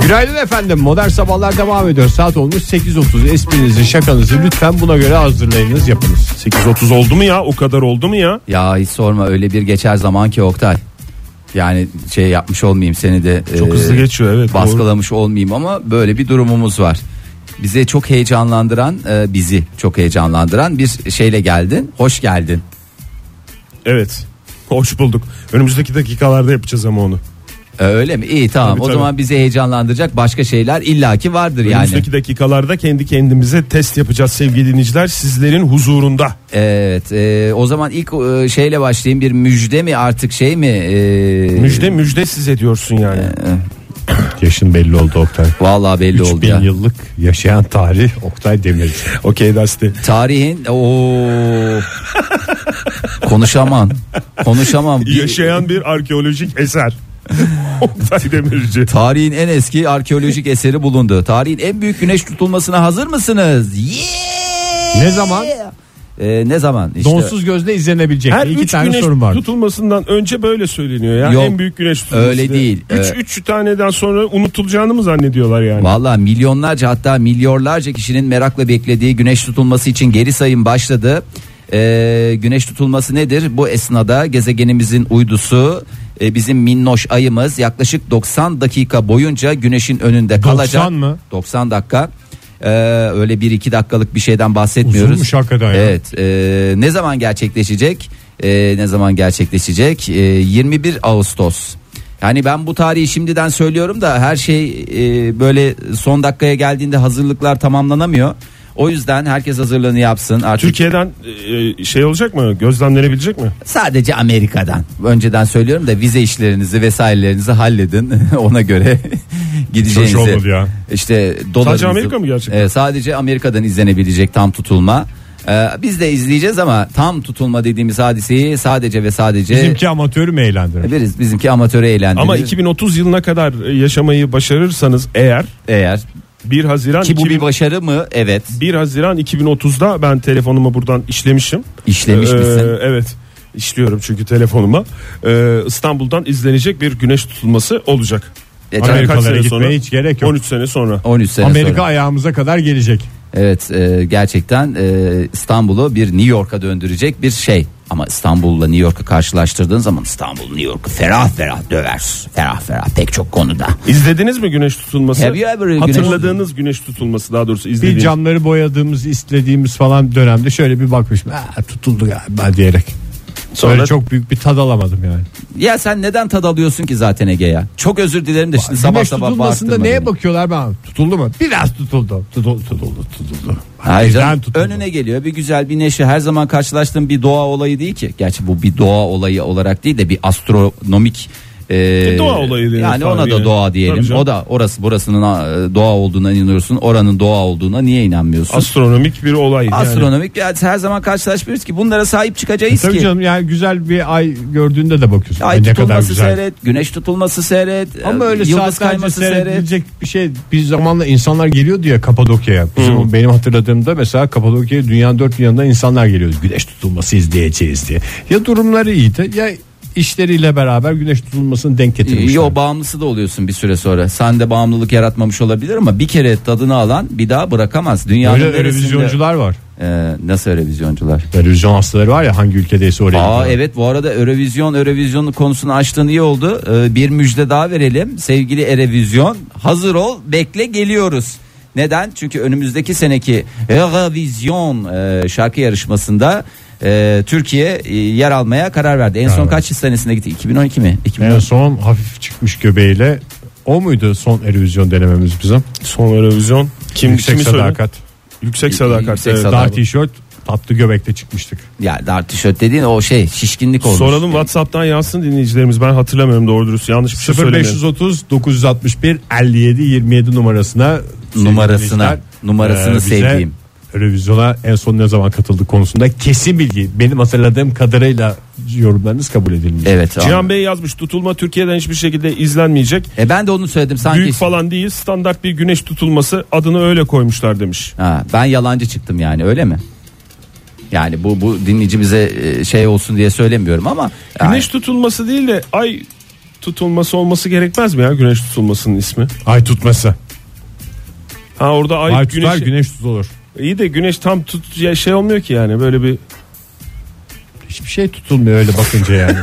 Günaydın efendim. Modern Sabahlar devam ediyor. Saat olmuş 8.30. Esprinizi, şakanızı lütfen buna göre hazırlayınız, yapınız. 8.30 oldu mu ya? O kadar oldu mu ya? Ya hiç sorma öyle bir geçer zaman ki Oktay. Yani şey yapmış olmayayım seni de. Çok e, hızlı geçiyor evet. doğru. baskılamış olmayayım ama böyle bir durumumuz var. Bize çok heyecanlandıran, e, bizi çok heyecanlandıran bir şeyle geldin. Hoş geldin. Evet. Hoş bulduk. Önümüzdeki dakikalarda yapacağız ama onu. E, öyle mi? İyi tamam. Tabii, o tabii. zaman bizi heyecanlandıracak başka şeyler illaki vardır yani. Önümüzdeki dakikalarda kendi kendimize test yapacağız sevgili dinleyiciler. Sizlerin huzurunda. Evet. e, o zaman ilk e, şeyle başlayayım. Bir müjde mi artık şey mi? E, Müjde müjde size diyorsun yani. Yaşın belli oldu Oktay. Vallahi belli oldu 3000 ya. yıllık yaşayan tarih Oktay Demirci. Okey Dusty. Tarihin o konuşamam. Konuşamam. Yaşayan bir arkeolojik eser. [LAUGHS] Oktay Demirci. Tarihin en eski arkeolojik eseri bulundu. Tarihin en büyük güneş tutulmasına hazır mısınız? Yeah! Ne zaman? Ee, ne zaman? İşte Donsuz gözle izlenebilecek. Her İki üç tane güneş sorun var. tutulmasından önce böyle söyleniyor ya. Yok, en büyük güneş tutulması. öyle değil. Üç, Ee, üç taneden sonra unutulacağını mı zannediyorlar yani? Valla milyonlarca hatta milyonlarca kişinin merakla beklediği güneş tutulması için geri sayım başladı. Ee, güneş tutulması nedir? Bu esnada gezegenimizin uydusu e, bizim minnoş ayımız yaklaşık 90 dakika boyunca güneşin önünde kalacak. 90 mı? 90 dakika. Ee, öyle bir iki dakikalık bir şeyden bahsetmiyoruz. Uzunmuş hakikaten ya. Evet. e, ne zaman gerçekleşecek? E, ne zaman gerçekleşecek? E, 21 Ağustos. Yani ben bu tarihi şimdiden söylüyorum da her şey e, böyle son dakikaya geldiğinde hazırlıklar tamamlanamıyor. O yüzden herkes hazırlığını yapsın. Artık Türkiye'den e, şey olacak mı? Gözlemlenebilecek mi? sadece Amerika'dan. Önceden söylüyorum da vize işlerinizi vesairelerinizi halledin. [LAUGHS] Ona göre [LAUGHS] gideceğinizi. Çok olmadı ya. İşte dolarınızı. Sadece Amerika mı gerçekten? Sadece Amerika'dan izlenebilecek tam tutulma. Ee, biz de izleyeceğiz ama tam tutulma dediğimiz hadiseyi sadece ve sadece Bizimki amatörü mü eğlendirir? Biz, bizimki amatörü eğlendirir. Ama 2030 yılına kadar yaşamayı başarırsanız eğer eğer 1 Haziran ki bu 2000 bir başarı mı? Evet. 1 Haziran 2030'da ben telefonumu buradan işlemişim. İşlemiş Ee, misin? Evet. işliyorum çünkü telefonuma. Ee, İstanbul'dan izlenecek bir güneş tutulması olacak. E, Amerikalara sene gitmeye sonra? hiç gerek yok. 13 sene sonra. 13 sene Amerika sonra. ayağımıza kadar gelecek. Evet e, gerçekten e, İstanbul'u bir New York'a döndürecek bir şey. Ama İstanbul'la New York'u karşılaştırdığın zaman İstanbul New York'u ferah ferah döver. Ferah ferah pek çok konuda. İzlediniz mi güneş tutulması? Have you ever güneş- Hatırladığınız güneş tutulması daha doğrusu Bir izlediğiniz. camları boyadığımız, istediğimiz falan dönemde şöyle bir bakmışım. "Aa, tutuldu galiba diyerek. Sonra Sonra çok büyük bir tad alamadım yani. Ya sen neden tad alıyorsun ki zaten Ege ya? Çok özür dilerim de şimdi sabah Güneş sabah tutulmasında bağırttırma neye beni. bakıyorlar ben? Tutuldu mu? Biraz tutuldu. Tutuldu, tutuldu, tutuldu. Hayır Birden canım, tutuldu. önüne geliyor bir güzel bir neşe her zaman karşılaştığım bir doğa olayı değil ki. Gerçi bu bir doğa olayı olarak değil de bir astronomik e, doğa olayı diyelim Yani tabii ona da yani. doğa Tabii diyelim. O da orası burasının e, doğa olduğuna inanıyorsun. Oranın doğa olduğuna niye inanmıyorsun? astronomik bir olay. yani. Astronomik yani her zaman karşılaşmıyoruz ki bunlara sahip çıkacağız Tabii ki. canım yani güzel bir ay gördüğünde de bakıyorsun. Ay ne kadar tutulması güzel. seyret, güneş tutulması seyret, Ama e, öyle yıldız kayması seyredilecek bir şey. Bir zamanla insanlar geliyordu ya Kapadokya'ya. Bizim, benim hatırladığımda mesela Kapadokya'ya dünyanın dört bir yanından insanlar geliyordu. Güneş tutulması izleyeceğiz diye. Ya durumları iyiydi ya işleriyle beraber güneş tutulmasını denk getirmişler. Yo bağımlısı da oluyorsun bir süre sonra. Sen de bağımlılık yaratmamış olabilir ama bir kere tadını alan bir daha bırakamaz. Dünyanın Öyle neresinde- revizyoncular var. Ee, nasıl revizyoncular? Revizyon hastaları var ya hangi ülkedeyse oraya Aa gidiyorlar. evet bu arada Eurovision Eurovision konusunu açtığın iyi oldu. Ee, bir müjde daha verelim. Sevgili Erevizyon hazır ol bekle geliyoruz. Neden? Çünkü önümüzdeki seneki Eurovision e, şarkı yarışmasında e, Türkiye e, yer almaya karar verdi. En son Evet. kaç senesinde gitti? 2012 mi? 2012. En son hafif çıkmış göbeğiyle o muydu son Erevizyon denememiz bizim? Son Eurovision. Kim Yüksek kimi söyle? sadakat. Yüksek sadakat. Yüksek evet. sadakat. Dar tişört tatlı göbekte çıkmıştık. Ya dar tişört dediğin o şey şişkinlik olmuş. Soralım WhatsApp'tan yazsın dinleyicilerimiz. Ben hatırlamıyorum doğru dürüst. Yanlış bir şey söylemeyelim. 0530 961 57 27 numarasına Numarasına, dinleyiciler, numarasını e, bize sevdiğim. Eurovizyona en son ne zaman katıldı konusunda kesin bilgi benim hatırladığım kadarıyla yorumlarınız kabul edilmiş. Evet. Cihan anladım. Bey yazmış tutulma Türkiye'den hiçbir şekilde izlenmeyecek. E ben de onu söyledim sanki. Büyük falan değil standart bir güneş tutulması adını öyle koymuşlar demiş. Ha, ben yalancı çıktım yani öyle mi? Yani bu bu dinleyici bize e, şey olsun diye söylemiyorum ama Güneş tutulması değil de ay tutulması olması gerekmez mi ya güneş tutulmasının ismi? Ay tutması. Ha orada ay, Ay tutar güneş, güneş tutulur. İyi de güneş tam tut ya şey olmuyor ki yani böyle bir Hiçbir şey tutulmuyor öyle bakınca yani.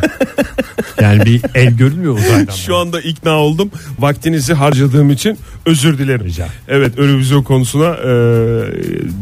[LAUGHS] yani bir el görünmüyor uzaydan. Şu anda ikna oldum. Vaktinizi harcadığım için özür dilerim. Rica. Evet Eurovision konusuna e,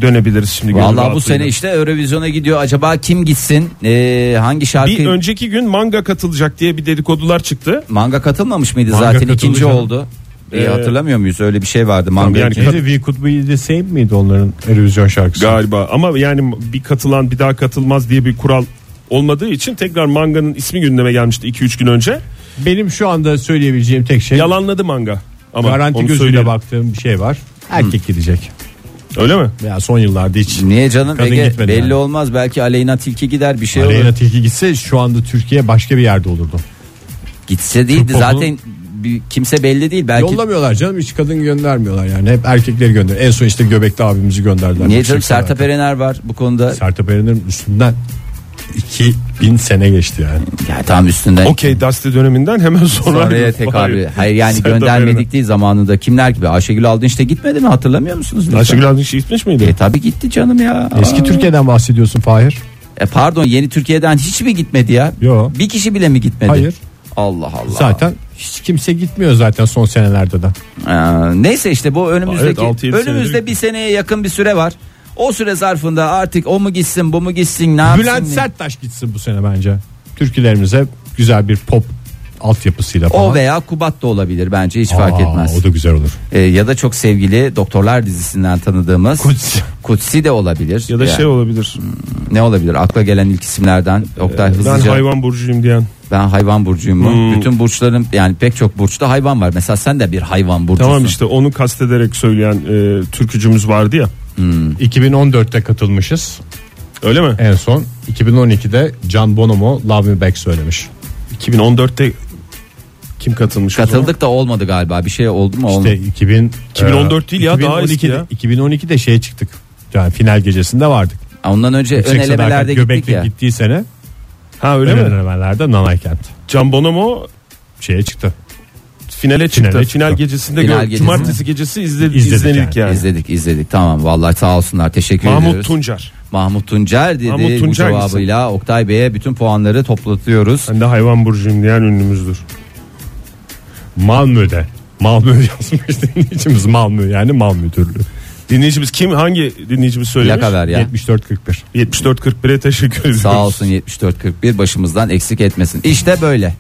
dönebiliriz şimdi. Vallahi bu sene işte Eurovision'a gidiyor. Acaba kim gitsin? E, hangi şarkı? bir önceki gün manga katılacak diye bir dedikodular çıktı. Manga katılmamış mıydı Manga zaten ikinci oldu. E, Ee, hatırlamıyor muyuz? Öyle bir şey vardı manga. yani. Neydi We Could Be The Same miydi onların Eurovision şarkısı? Galiba ama yani bir katılan bir daha katılmaz diye bir kural olmadığı için tekrar manganın ismi gündeme gelmişti 2-3 gün önce. Benim şu anda söyleyebileceğim tek şey Yalanladı manga. Ama garanti onu gözüyle söyleyelim. baktığım bir şey var. Erkek gidecek. Öyle mi? Ya son yıllarda hiç Niye canım? Kadın Ege, gitmedi belli yani. olmaz. Belki Aleyna Tilki gider bir şey olur. Aleyna Tilki gitse şu anda Türkiye başka bir yerde olurdu. Gitse değildi zaten bir, kimse belli değil belki. Yollamıyorlar canım hiç kadın göndermiyorlar yani. Hep erkekleri gönder. En son işte göbekli abimizi gönderdiler. Niye canım. Sertab Erener var bu konuda. Sertab Erener'in üstünden 2000 sene geçti yani. Ya tam üstünden. Okey Dusty döneminden hemen sonra. Sonraya tekabül. Hayır yani Sertab göndermedik Erener. değil zamanında kimler gibi Ayşegül Aldınç da gitmedi mi hatırlamıyor musunuz? lütfen? Ayşegül Aldınç gitmiş miydi? E tabi gitti canım ya. Eski Aa. Türkiye'den bahsediyorsun Fahir. E pardon yeni Türkiye'den hiç mi gitmedi ya? Yo. Bir kişi bile mi gitmedi? Hayır. Allah Allah. Zaten hiç kimse gitmiyor zaten son senelerde de. Ee, neyse işte bu önümüzdeki Evet, önümüzde senedir- bir seneye yakın bir süre var. O süre zarfında artık o mu gitsin bu mu gitsin ne yapsın? Bülent Serttaş gitsin bu sene bence. Türkülerimize güzel bir pop altyapısıyla falan. O veya Kubat da olabilir bence hiç fark Aa, etmez. O da güzel olur. Ee, ya da çok sevgili Doktorlar dizisinden tanıdığımız Kutsi. Kutsi de olabilir. Ya da Yani şey olabilir. ne olabilir? Akla gelen ilk isimlerden Oktay Ben hızlıca. hayvan burcuyum diyen. Ben hayvan burcuyum? Hmm. Bütün burçların yani pek çok burçta hayvan var. Mesela sen de bir hayvan burcusun. Tamam işte onu kastederek söyleyen e, türkücümüz vardı ya. 2014'te katılmışız Öyle mi? en son. 2012'de Can Bonomo Love Me Back söylemiş. 2014'te kim katılmış? Katıldık da olmadı galiba. Bir şey oldu mu? İşte Olmadı. 2000, 2014 değil ya, daha eski 2012'de, ya. 2012'de şeye çıktık. Yani final gecesinde vardık. Ondan önce Yüksek ön elemelerde gittik Göbekli ya. gittiği sene Ha öyle mi? elemelerde Nanay Kent Can Bonomo şeye çıktı. finale çıktı. Finale Final çıktı. gecesinde Final gör- gecesi. cumartesi gecesi izle, İzledik izledik yani. yani. İzledik izledik tamam vallahi sağ olsunlar teşekkür Mahmut ediyoruz. Tuncer. Mahmut Tuncer dedi Mahmut bu Tuncer cevabıyla Oktay Bey'e bütün puanları toplatıyoruz. Ben de hayvan burcuyum diyen ünlümüzdür. Malmö'de. Malmö [LAUGHS] yazmış dinleyicimiz Malmö yani Malmö türlü. Dinleyicimiz kim? Hangi dinleyicimiz söylemiş? Plaka ver ya. 74-41. 74-41'e teşekkür ediyoruz. Sağ olsun 7441 başımızdan eksik etmesin. İşte böyle.